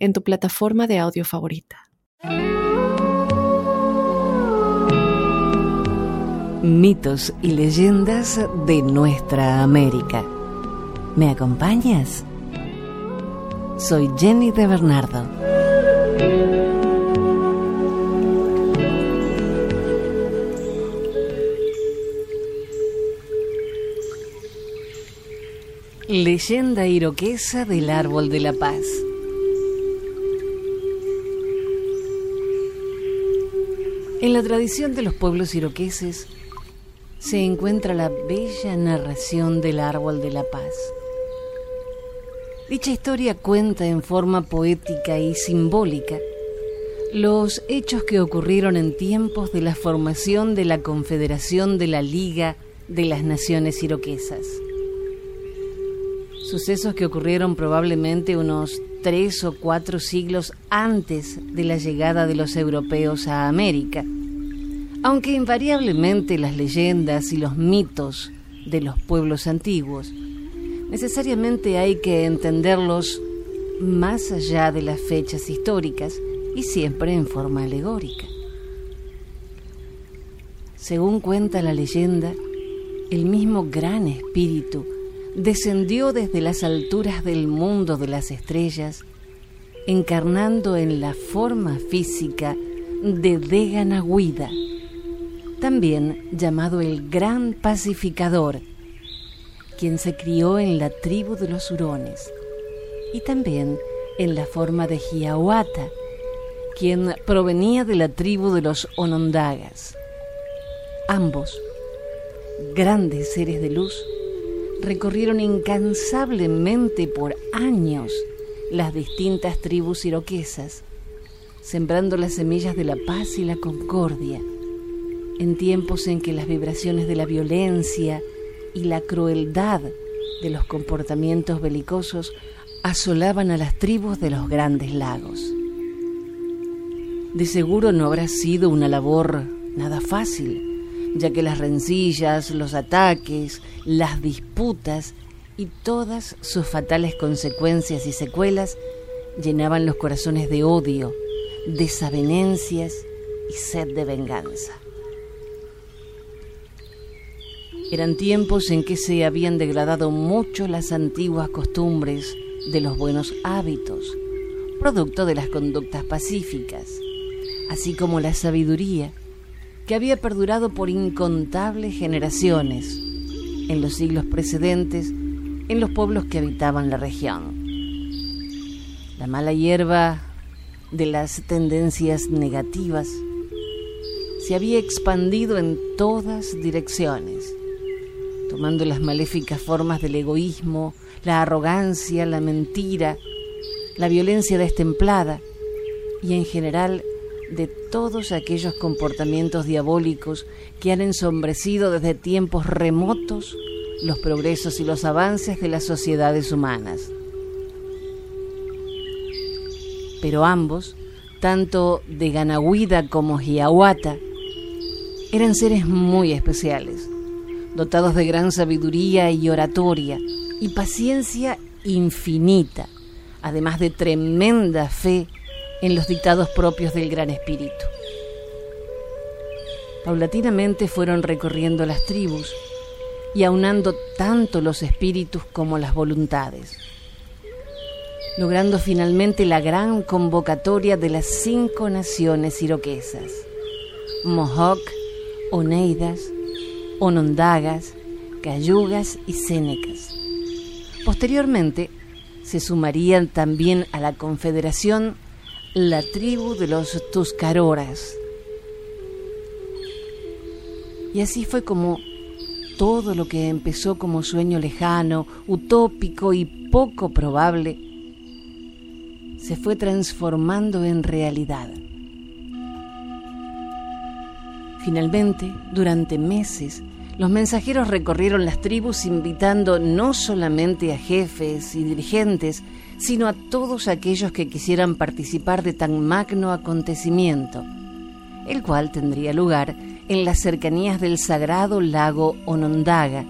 en tu plataforma de audio favorita. Mitos y leyendas de nuestra América. ¿Me acompañas? Soy Jenny de Bernardo. Leyenda iroquesa del árbol de la paz. En la tradición de los pueblos iroqueses se encuentra la bella narración del árbol de la paz. Dicha historia cuenta en forma poética y simbólica los hechos que ocurrieron en tiempos de la formación de la Confederación de la Liga de las Naciones Iroquesas. Sucesos que ocurrieron probablemente unos tres o cuatro siglos antes de la llegada de los europeos a América. Aunque invariablemente las leyendas y los mitos de los pueblos antiguos necesariamente hay que entenderlos más allá de las fechas históricas y siempre en forma alegórica. Según cuenta la leyenda, el mismo gran espíritu descendió desde las alturas del mundo de las estrellas, encarnando en la forma física de Deganaguida, también llamado el Gran Pacificador, quien se crió en la tribu de los Hurones, y también en la forma de Hiawatha, quien provenía de la tribu de los Onondagas. Ambos, grandes seres de luz, recorrieron incansablemente por años las distintas tribus iroquesas, sembrando las semillas de la paz y la concordia, en tiempos en que las vibraciones de la violencia y la crueldad de los comportamientos belicosos asolaban a las tribus de los grandes lagos. De seguro no habrá sido una labor nada fácil, ya que las rencillas, los ataques, las disputas y todas sus fatales consecuencias y secuelas llenaban los corazones de odio, desavenencias y sed de venganza. Eran tiempos en que se habían degradado mucho las antiguas costumbres de los buenos hábitos, producto de las conductas pacíficas, así como la sabiduría que había perdurado por incontables generaciones en los siglos precedentes en los pueblos que habitaban la región. La mala hierba de las tendencias negativas se había expandido en todas direcciones, tomando las maléficas formas del egoísmo, la arrogancia, la mentira, la violencia destemplada y en general de todos aquellos comportamientos diabólicos que han ensombrecido desde tiempos remotos los progresos y los avances de las sociedades humanas. Pero ambos, tanto de Ganahuida como Hiawatha, eran seres muy especiales, dotados de gran sabiduría y oratoria y paciencia infinita, además de tremenda fe en los dictados propios del Gran Espíritu. Paulatinamente fueron recorriendo las tribus y aunando tanto los espíritus como las voluntades, logrando finalmente la gran convocatoria de las cinco naciones iroquesas, Mohawk, Oneidas, Onondagas, Cayugas y Sénecas. Posteriormente se sumarían también a la confederación la tribu de los Tuscaroras. Y así fue como todo lo que empezó como sueño lejano, utópico y poco probable, se fue transformando en realidad. Finalmente, durante meses, los mensajeros recorrieron las tribus invitando no solamente a jefes y dirigentes, sino a todos aquellos que quisieran participar de tan magno acontecimiento, el cual tendría lugar en las cercanías del sagrado lago Onondaga,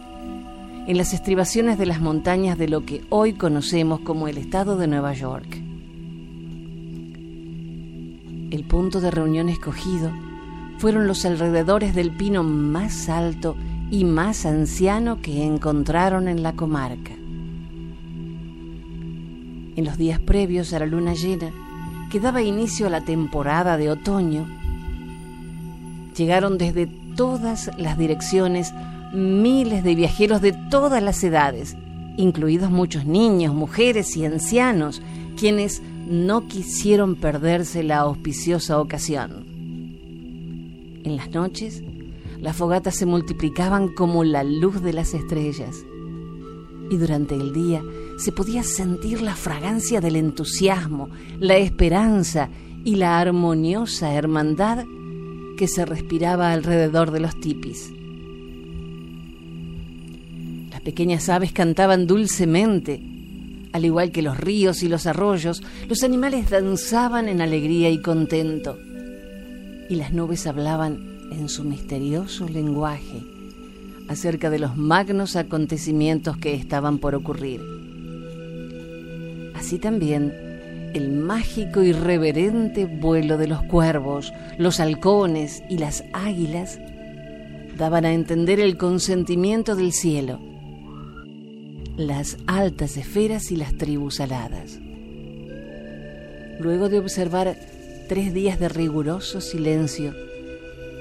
en las estribaciones de las montañas de lo que hoy conocemos como el estado de Nueva York. El punto de reunión escogido fueron los alrededores del pino más alto y más anciano que encontraron en la comarca. En los días previos a la luna llena, que daba inicio a la temporada de otoño, llegaron desde todas las direcciones miles de viajeros de todas las edades, incluidos muchos niños, mujeres y ancianos, quienes no quisieron perderse la auspiciosa ocasión. En las noches, las fogatas se multiplicaban como la luz de las estrellas. Y durante el día se podía sentir la fragancia del entusiasmo, la esperanza y la armoniosa hermandad que se respiraba alrededor de los tipis. Las pequeñas aves cantaban dulcemente, al igual que los ríos y los arroyos, los animales danzaban en alegría y contento, y las nubes hablaban en su misterioso lenguaje acerca de los magnos acontecimientos que estaban por ocurrir. Así también el mágico y reverente vuelo de los cuervos, los halcones y las águilas daban a entender el consentimiento del cielo, las altas esferas y las tribus aladas. Luego de observar tres días de riguroso silencio,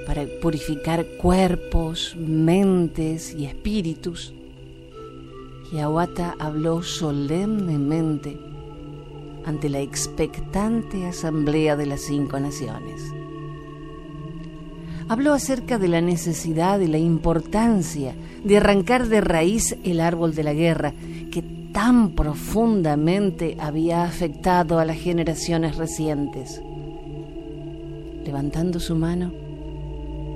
para purificar cuerpos, mentes y espíritus. Yahuata habló solemnemente ante la expectante asamblea de las cinco naciones. Habló acerca de la necesidad y la importancia de arrancar de raíz el árbol de la guerra que tan profundamente había afectado a las generaciones recientes. Levantando su mano,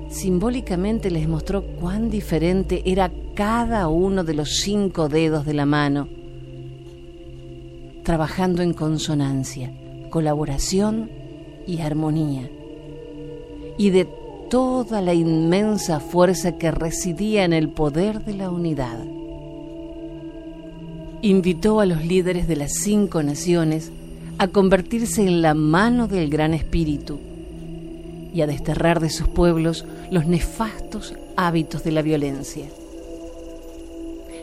simbólicamente les mostró cuán diferente era cada uno de los cinco dedos de la mano, trabajando en consonancia, colaboración y armonía, y de toda la inmensa fuerza que residía en el poder de la unidad. Invitó a los líderes de las cinco naciones a convertirse en la mano del Gran Espíritu, y a desterrar de sus pueblos los nefastos hábitos de la violencia.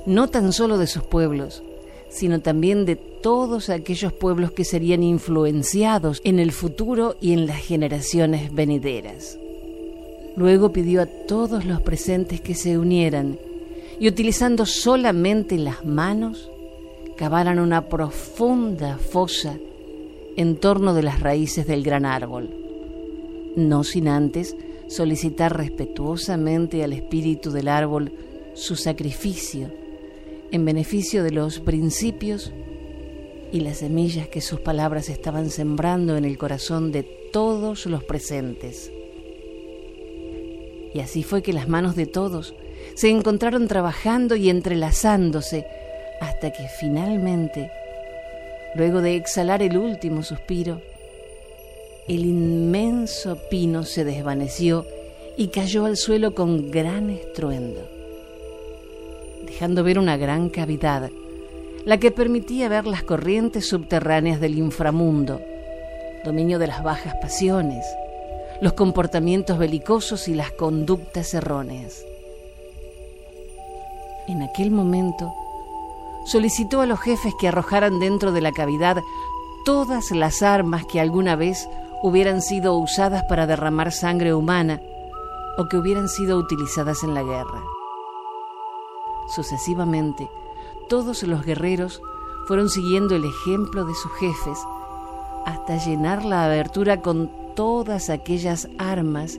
No tan solo de sus pueblos, sino también de todos aquellos pueblos que serían influenciados en el futuro y en las generaciones venideras. Luego pidió a todos los presentes que se unieran y utilizando solamente las manos, cavaran una profunda fosa en torno de las raíces del gran árbol no sin antes solicitar respetuosamente al espíritu del árbol su sacrificio en beneficio de los principios y las semillas que sus palabras estaban sembrando en el corazón de todos los presentes. Y así fue que las manos de todos se encontraron trabajando y entrelazándose hasta que finalmente, luego de exhalar el último suspiro, el inmenso pino se desvaneció y cayó al suelo con gran estruendo, dejando ver una gran cavidad, la que permitía ver las corrientes subterráneas del inframundo, dominio de las bajas pasiones, los comportamientos belicosos y las conductas erróneas. En aquel momento, solicitó a los jefes que arrojaran dentro de la cavidad todas las armas que alguna vez hubieran sido usadas para derramar sangre humana o que hubieran sido utilizadas en la guerra. Sucesivamente, todos los guerreros fueron siguiendo el ejemplo de sus jefes hasta llenar la abertura con todas aquellas armas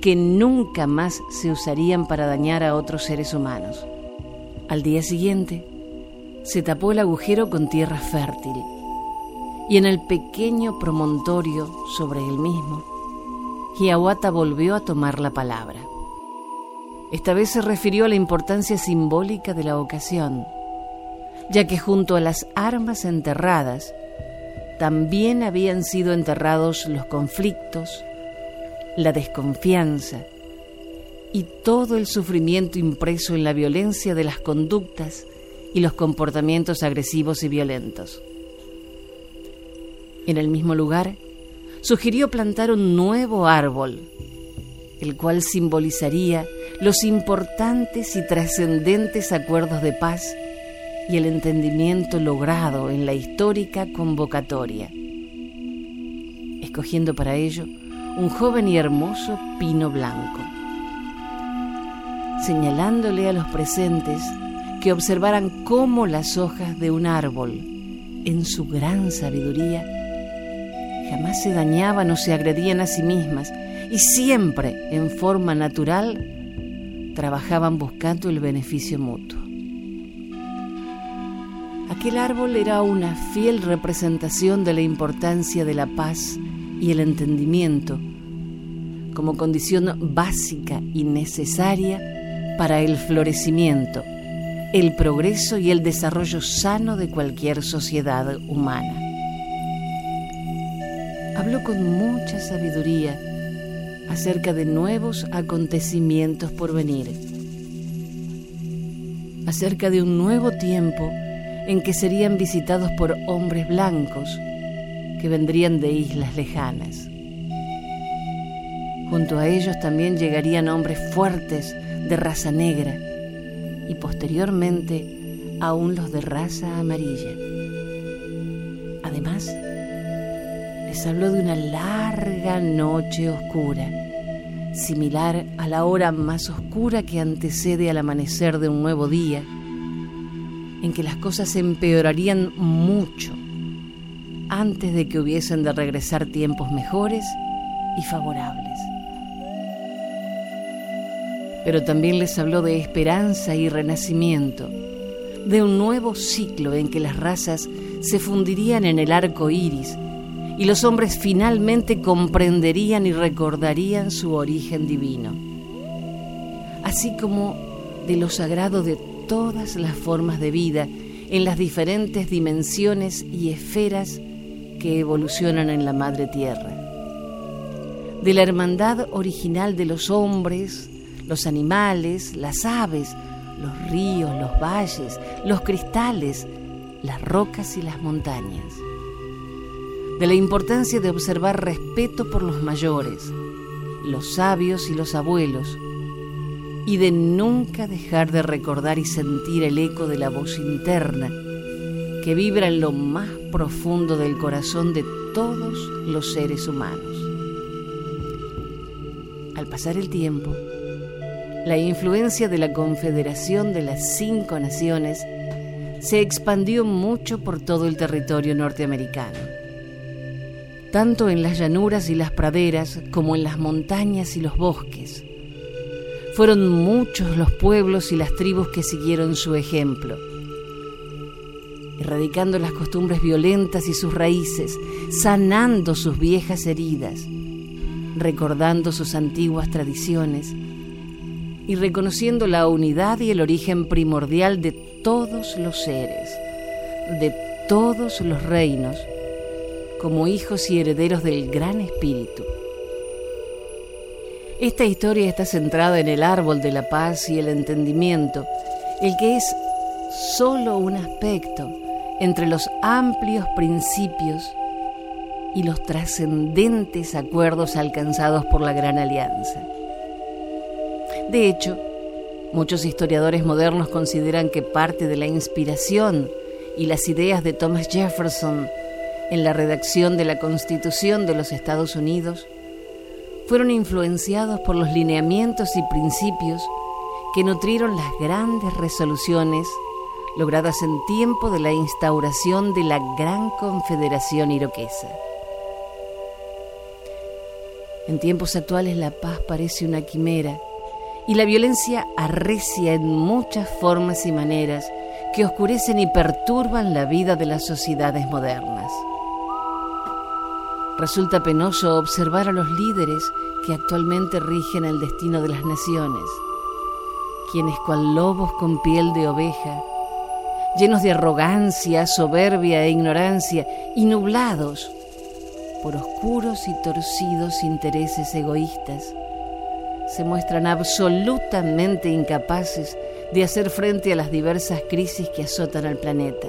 que nunca más se usarían para dañar a otros seres humanos. Al día siguiente, se tapó el agujero con tierra fértil y en el pequeño promontorio sobre el mismo, Hiawatha volvió a tomar la palabra. Esta vez se refirió a la importancia simbólica de la ocasión, ya que junto a las armas enterradas también habían sido enterrados los conflictos, la desconfianza y todo el sufrimiento impreso en la violencia de las conductas y los comportamientos agresivos y violentos. En el mismo lugar, sugirió plantar un nuevo árbol, el cual simbolizaría los importantes y trascendentes acuerdos de paz y el entendimiento logrado en la histórica convocatoria, escogiendo para ello un joven y hermoso pino blanco, señalándole a los presentes que observaran cómo las hojas de un árbol, en su gran sabiduría, jamás se dañaban o se agredían a sí mismas y siempre en forma natural trabajaban buscando el beneficio mutuo. Aquel árbol era una fiel representación de la importancia de la paz y el entendimiento como condición básica y necesaria para el florecimiento, el progreso y el desarrollo sano de cualquier sociedad humana. Habló con mucha sabiduría acerca de nuevos acontecimientos por venir, acerca de un nuevo tiempo en que serían visitados por hombres blancos que vendrían de islas lejanas. Junto a ellos también llegarían hombres fuertes de raza negra y posteriormente aún los de raza amarilla. Habló de una larga noche oscura, similar a la hora más oscura que antecede al amanecer de un nuevo día en que las cosas empeorarían mucho antes de que hubiesen de regresar tiempos mejores y favorables. Pero también les habló de esperanza y renacimiento, de un nuevo ciclo en que las razas se fundirían en el arco iris y los hombres finalmente comprenderían y recordarían su origen divino, así como de lo sagrado de todas las formas de vida en las diferentes dimensiones y esferas que evolucionan en la Madre Tierra. De la hermandad original de los hombres, los animales, las aves, los ríos, los valles, los cristales, las rocas y las montañas. De la importancia de observar respeto por los mayores, los sabios y los abuelos, y de nunca dejar de recordar y sentir el eco de la voz interna que vibra en lo más profundo del corazón de todos los seres humanos. Al pasar el tiempo, la influencia de la Confederación de las Cinco Naciones se expandió mucho por todo el territorio norteamericano, tanto en las llanuras y las praderas como en las montañas y los bosques. Fueron muchos los pueblos y las tribus que siguieron su ejemplo, erradicando las costumbres violentas y sus raíces, sanando sus viejas heridas, recordando sus antiguas tradiciones y reconociendo la unidad y el origen primordial de todos los seres, de todos los reinos, como hijos y herederos del Gran Espíritu. Esta historia está centrada en el árbol de la paz y el entendimiento, el que es solo un aspecto entre los amplios principios y los trascendentes acuerdos alcanzados por la Gran Alianza. De hecho, muchos historiadores modernos consideran que parte de la inspiración y las ideas de Thomas Jefferson en la redacción de la Constitución de los Estados Unidos fueron influenciados por los lineamientos y principios que nutrieron las grandes resoluciones logradas en tiempo de la instauración de la Gran Confederación Iroquesa. En tiempos actuales la paz parece una quimera y la violencia arrecia en muchas formas y maneras que oscurecen y perturban la vida de las sociedades modernas. Resulta penoso observar a los líderes que actualmente rigen el destino de las naciones, quienes cual lobos con piel de oveja, llenos de arrogancia, soberbia e ignorancia, y nublados por oscuros y torcidos intereses egoístas, se muestran absolutamente incapaces de hacer frente a las diversas crisis que azotan al planeta,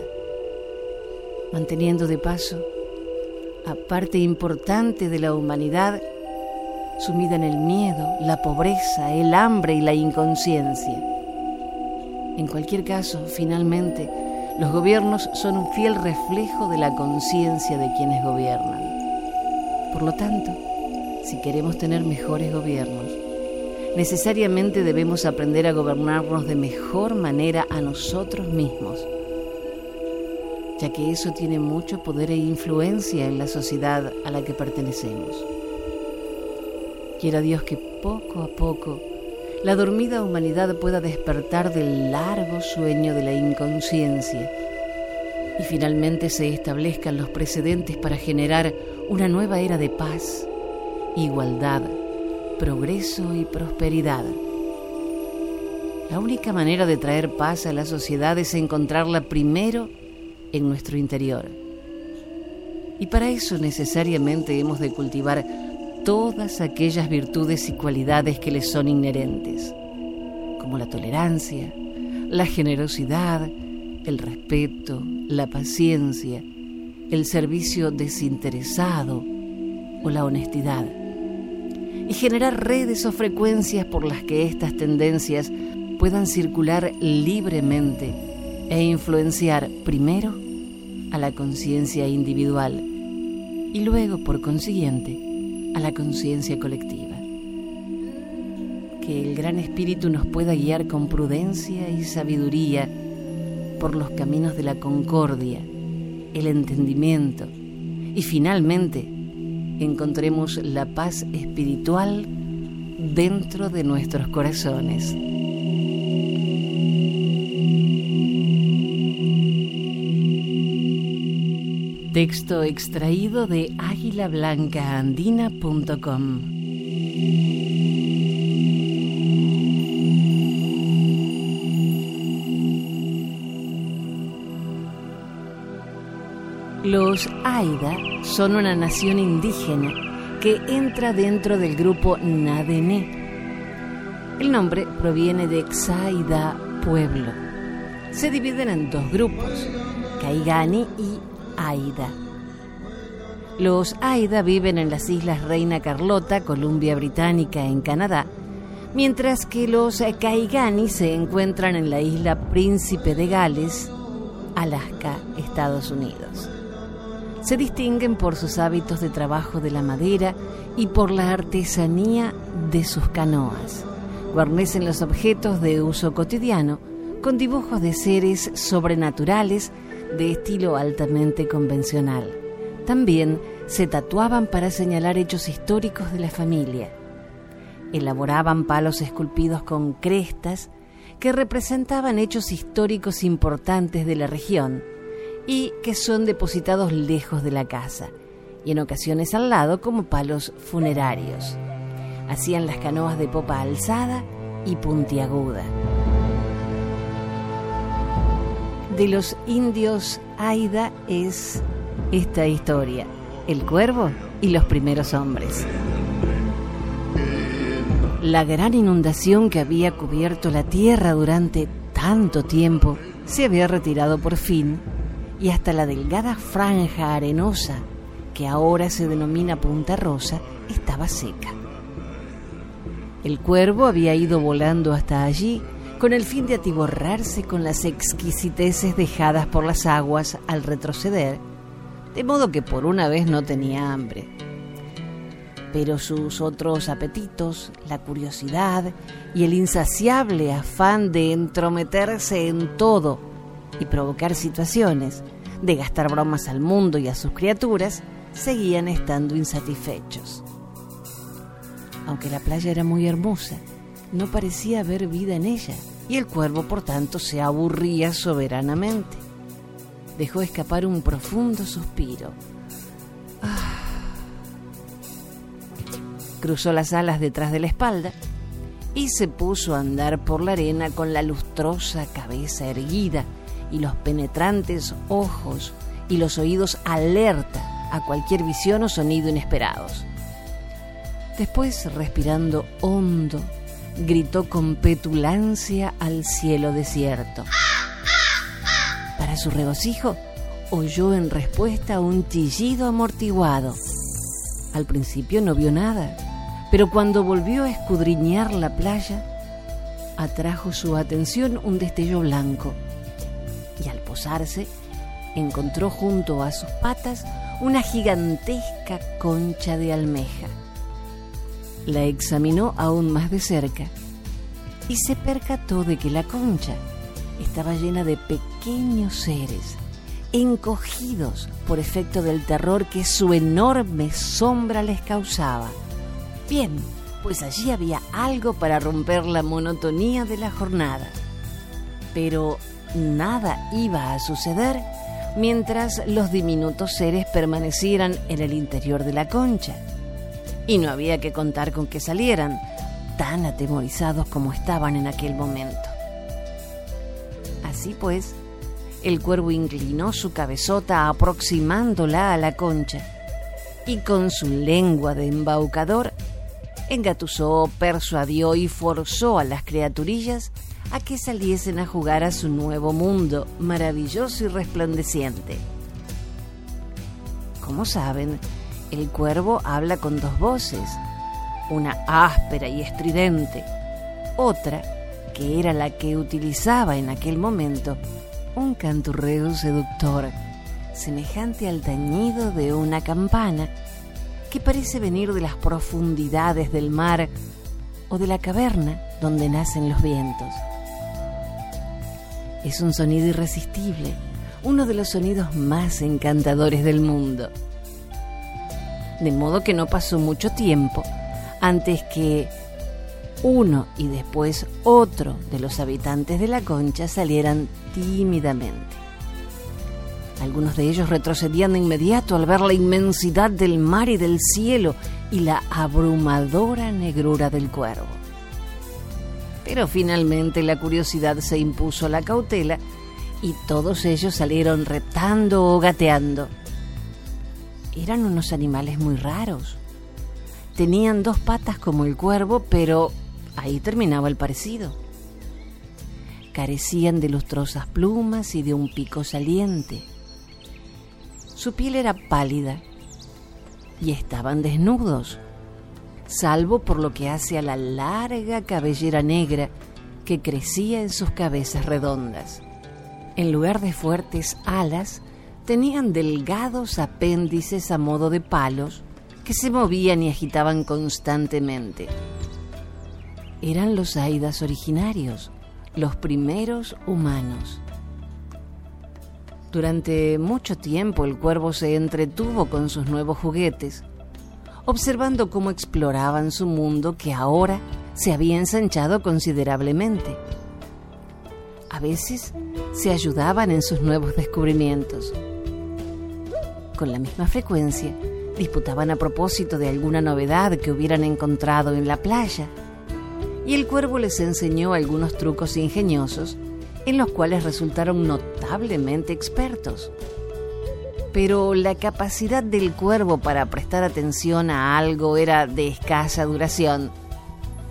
manteniendo de paso a parte importante de la humanidad sumida en el miedo, la pobreza, el hambre y la inconsciencia. En cualquier caso, finalmente, los gobiernos son un fiel reflejo de la conciencia de quienes gobiernan. Por lo tanto, si queremos tener mejores gobiernos, necesariamente debemos aprender a gobernarnos de mejor manera a nosotros mismos, ya que eso tiene mucho poder e influencia en la sociedad a la que pertenecemos. Quiera Dios que poco a poco la dormida humanidad pueda despertar del largo sueño de la inconsciencia y finalmente se establezcan los precedentes para generar una nueva era de paz, igualdad, progreso y prosperidad. La única manera de traer paz a la sociedad es encontrarla primero en nuestro interior. Y para eso necesariamente hemos de cultivar todas aquellas virtudes y cualidades que les son inherentes, como la tolerancia, la generosidad, el respeto, la paciencia, el servicio desinteresado o la honestidad y generar redes o frecuencias por las que estas tendencias puedan circular libremente e influenciar primero a la conciencia individual y luego, por consiguiente, a la conciencia colectiva. Que el Gran Espíritu nos pueda guiar con prudencia y sabiduría por los caminos de la concordia, el entendimiento y finalmente encontremos la paz espiritual dentro de nuestros corazones. Texto extraído de águilablancaandina.com. Los Aida son una nación indígena que entra dentro del grupo Nadené. El nombre proviene de Xaida, pueblo. Se dividen en dos grupos, Kaigani y Aida. Los Aida viven en las islas Reina Carlota, Columbia Británica, en Canadá, mientras que los Kaigani se encuentran en la isla Príncipe de Gales, Alaska, Estados Unidos se distinguen por sus hábitos de trabajo de la madera y por la artesanía de sus canoas. Guarnecen los objetos de uso cotidiano con dibujos de seres sobrenaturales de estilo altamente convencional. También se tatuaban para señalar hechos históricos de la familia. Elaboraban palos esculpidos con crestas que representaban hechos históricos importantes de la región y que son depositados lejos de la casa y en ocasiones al lado como palos funerarios. Hacían las canoas de popa alzada y puntiaguda. De los indios Aida es esta historia, el cuervo y los primeros hombres. La gran inundación que había cubierto la tierra durante tanto tiempo se había retirado por fin y hasta la delgada franja arenosa, que ahora se denomina Punta Rosa, estaba seca. El cuervo había ido volando hasta allí con el fin de atiborrarse con las exquisiteces dejadas por las aguas al retroceder, de modo que por una vez no tenía hambre. Pero sus otros apetitos, la curiosidad y el insaciable afán de entrometerse en todo y provocar situaciones, de gastar bromas al mundo y a sus criaturas, seguían estando insatisfechos. Aunque la playa era muy hermosa, no parecía haber vida en ella, y el cuervo por tanto se aburría soberanamente. Dejó escapar un profundo suspiro. Ah, cruzó las alas detrás de la espalda y se puso a andar por la arena con la lustrosa cabeza erguida y los penetrantes ojos y los oídos alerta a cualquier visión o sonido inesperados. Después, respirando hondo, gritó con petulancia al cielo desierto. Para su regocijo, oyó en respuesta un chillido amortiguado. Al principio no vio nada, pero cuando volvió a escudriñar la playa, atrajo su atención un destello blanco y al posarse encontró junto a sus patas una gigantesca concha de almeja. La examinó aún más de cerca y se percató de que la concha estaba llena de pequeños seres, encogidos por efecto del terror que su enorme sombra les causaba. Bien, pues allí había algo para romper la monotonía de la jornada. Pero nada iba a suceder mientras los diminutos seres permanecieran en el interior de la concha y no había que contar con que salieran, tan atemorizados como estaban en aquel momento. Así pues, el cuervo inclinó su cabezota aproximándola a la concha y con su lengua de embaucador engatusó, persuadió y forzó a las criaturillas a que saliesen a jugar a su nuevo mundo maravilloso y resplandeciente. Como saben, el cuervo habla con dos voces, una áspera y estridente, otra, que era la que utilizaba en aquel momento, un canturreo seductor, semejante al tañido de una campana, que parece venir de las profundidades del mar o de la caverna donde nacen los vientos. Es un sonido irresistible, uno de los sonidos más encantadores del mundo de modo que no pasó mucho tiempo antes que uno y después otro de los habitantes de la concha salieran tímidamente. Algunos de ellos retrocedían de inmediato al ver la inmensidad del mar y del cielo y la abrumadora negrura del cuervo. Pero finalmente la curiosidad se impuso a la cautela y todos ellos salieron retando o gateando eran unos animales muy raros. Tenían dos patas como el cuervo, pero ahí terminaba el parecido. Carecían de lustrosas plumas y de un pico saliente. Su piel era pálida y estaban desnudos, salvo por lo que hace a la larga cabellera negra que crecía en sus cabezas redondas. En lugar de fuertes alas, tenían delgados apéndices a modo de palos que se movían y agitaban constantemente. Eran los aidas originarios, los primeros humanos. Durante mucho tiempo el cuervo se entretuvo con sus nuevos juguetes, observando cómo exploraban su mundo que ahora se había ensanchado considerablemente. A veces se ayudaban en sus nuevos descubrimientos con la misma frecuencia, disputaban a propósito de alguna novedad que hubieran encontrado en la playa, y el cuervo les enseñó algunos trucos ingeniosos en los cuales resultaron notablemente expertos. Pero la capacidad del cuervo para prestar atención a algo era de escasa duración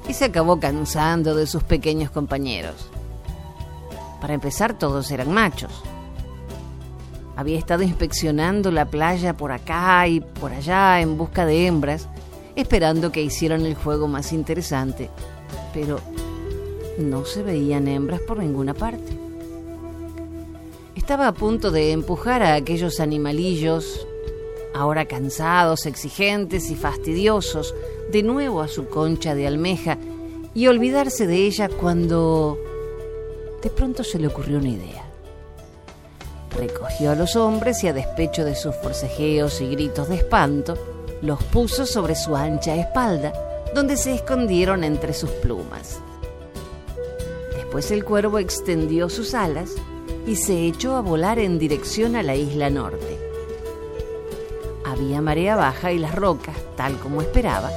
y se acabó cansando de sus pequeños compañeros. Para empezar, todos eran machos había estado inspeccionando la playa por acá y por allá en busca de hembras, esperando que hicieran el juego más interesante, pero no se veían hembras por ninguna parte. Estaba a punto de empujar a aquellos animalillos, ahora cansados, exigentes y fastidiosos, de nuevo a su concha de almeja y olvidarse de ella cuando de pronto se le ocurrió una idea recogió a los hombres y a despecho de sus forcejeos y gritos de espanto, los puso sobre su ancha espalda, donde se escondieron entre sus plumas. Después el cuervo extendió sus alas y se echó a volar en dirección a la isla norte. Había marea baja y las rocas, tal como esperaba,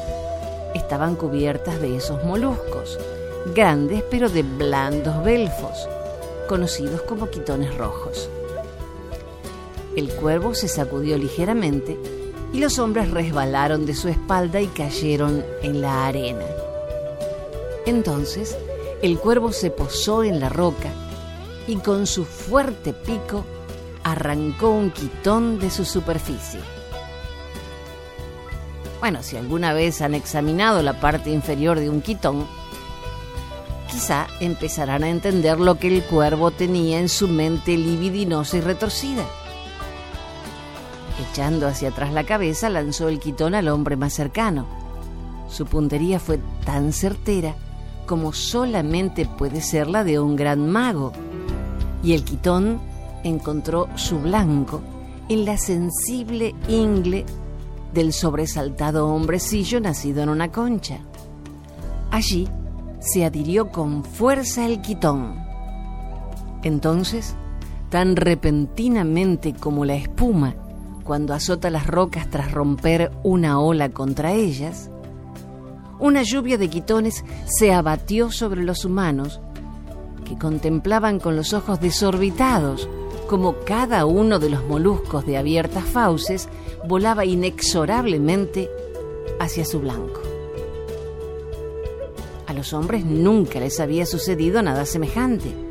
estaban cubiertas de esos moluscos, grandes pero de blandos belfos, conocidos como quitones rojos. El cuervo se sacudió ligeramente y los hombres resbalaron de su espalda y cayeron en la arena. Entonces, el cuervo se posó en la roca y con su fuerte pico arrancó un quitón de su superficie. Bueno, si alguna vez han examinado la parte inferior de un quitón, quizá empezarán a entender lo que el cuervo tenía en su mente libidinosa y retorcida. Echando hacia atrás la cabeza, lanzó el quitón al hombre más cercano. Su puntería fue tan certera como solamente puede ser la de un gran mago, y el quitón encontró su blanco en la sensible ingle del sobresaltado hombrecillo nacido en una concha. Allí se adhirió con fuerza el quitón. Entonces, tan repentinamente como la espuma cuando azota las rocas tras romper una ola contra ellas, una lluvia de quitones se abatió sobre los humanos, que contemplaban con los ojos desorbitados como cada uno de los moluscos de abiertas fauces volaba inexorablemente hacia su blanco. A los hombres nunca les había sucedido nada semejante.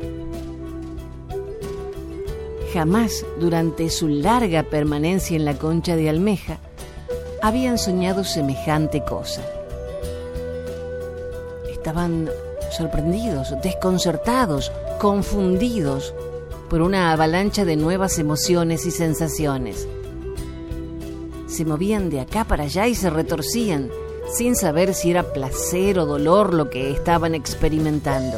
Jamás durante su larga permanencia en la concha de almeja habían soñado semejante cosa. Estaban sorprendidos, desconcertados, confundidos por una avalancha de nuevas emociones y sensaciones. Se movían de acá para allá y se retorcían, sin saber si era placer o dolor lo que estaban experimentando.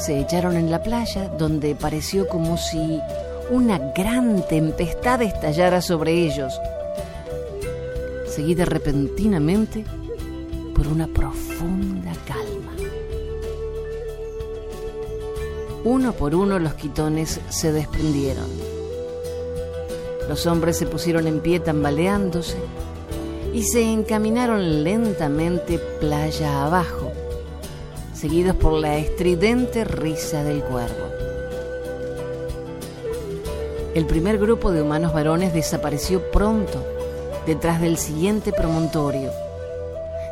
Se echaron en la playa, donde pareció como si una gran tempestad estallara sobre ellos, seguida repentinamente por una profunda calma. Uno por uno los quitones se desprendieron. Los hombres se pusieron en pie tambaleándose y se encaminaron lentamente playa abajo, seguidos por la estridente risa del cuervo. El primer grupo de humanos varones desapareció pronto detrás del siguiente promontorio,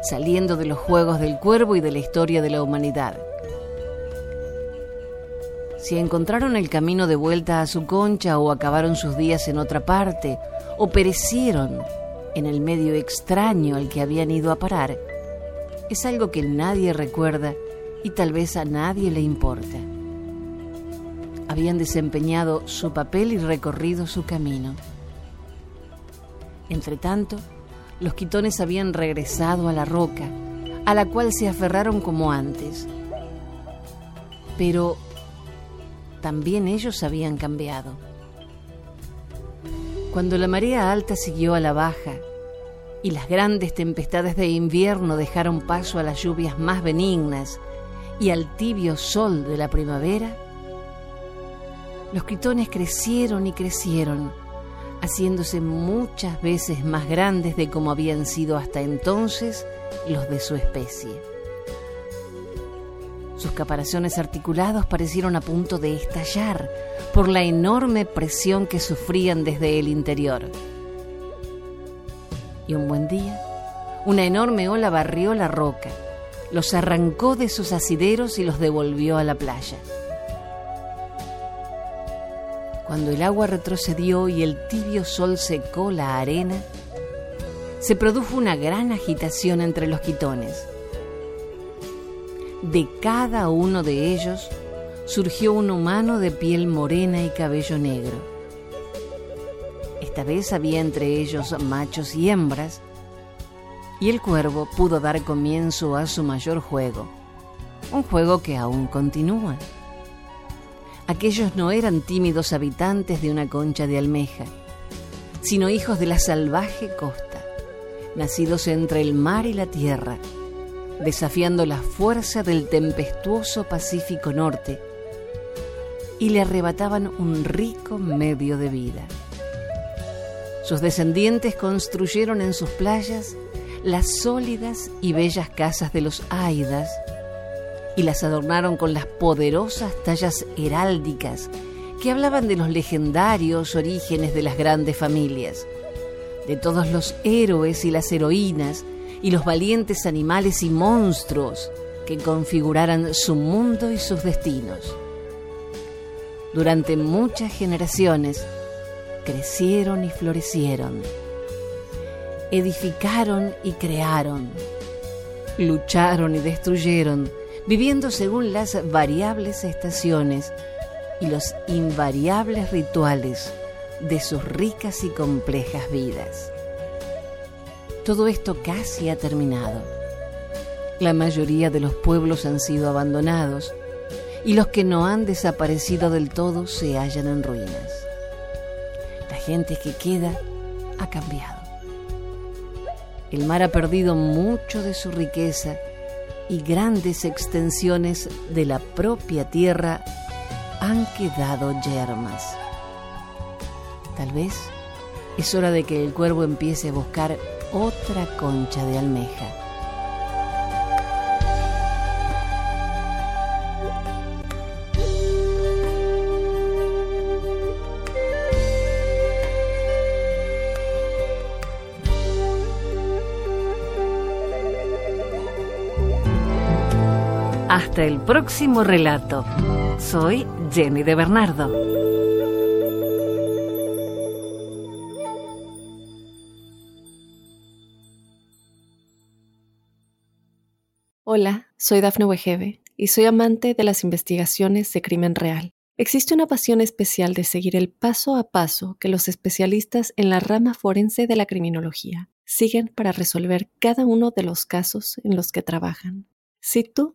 saliendo de los juegos del cuervo y de la historia de la humanidad. Si encontraron el camino de vuelta a su concha o acabaron sus días en otra parte o perecieron en el medio extraño al que habían ido a parar, es algo que nadie recuerda y tal vez a nadie le importa. Habían desempeñado su papel y recorrido su camino. Entretanto, los quitones habían regresado a la roca, a la cual se aferraron como antes. Pero también ellos habían cambiado. Cuando la marea alta siguió a la baja y las grandes tempestades de invierno dejaron paso a las lluvias más benignas y al tibio sol de la primavera, los quitones crecieron y crecieron, haciéndose muchas veces más grandes de como habían sido hasta entonces los de su especie. Sus caparazones articulados parecieron a punto de estallar por la enorme presión que sufrían desde el interior. Y un buen día, una enorme ola barrió la roca, los arrancó de sus asideros y los devolvió a la playa. Cuando el agua retrocedió y el tibio sol secó la arena, se produjo una gran agitación entre los quitones de cada uno de ellos surgió un humano de piel morena y cabello negro. Esta vez había entre ellos machos y hembras, y el cuervo pudo dar comienzo a su mayor juego, un juego que aún continúa. Aquellos no eran tímidos habitantes de una concha de almeja, sino hijos de la salvaje costa, nacidos entre el mar y la tierra, desafiando la fuerza del tempestuoso Pacífico Norte, y le arrebataban un rico medio de vida. Sus descendientes construyeron en sus playas las sólidas y bellas casas de los Aidas y las adornaron con las poderosas tallas heráldicas que hablaban de los legendarios orígenes de las grandes familias, de todos los héroes y las heroínas y los valientes animales y monstruos que configuraran su mundo y sus destinos. Durante muchas generaciones crecieron y florecieron, edificaron y crearon, lucharon y destruyeron, viviendo según las variables estaciones y los invariables rituales de sus ricas y complejas vidas. Todo esto casi ha terminado. La mayoría de los pueblos han sido abandonados y los que no han desaparecido del todo se hallan en ruinas. La gente que queda ha cambiado. El mar ha perdido mucho de su riqueza y grandes extensiones de la propia tierra han quedado yermas. Tal vez es hora de que el cuervo empiece a buscar otra concha de almeja. Hasta el próximo relato. Soy Jenny de Bernardo. Hola, soy Dafne Wegebe y soy amante de las investigaciones de crimen real. Existe una pasión especial de seguir el paso a paso que los especialistas en la rama forense de la criminología siguen para resolver cada uno de los casos en los que trabajan. Si tú,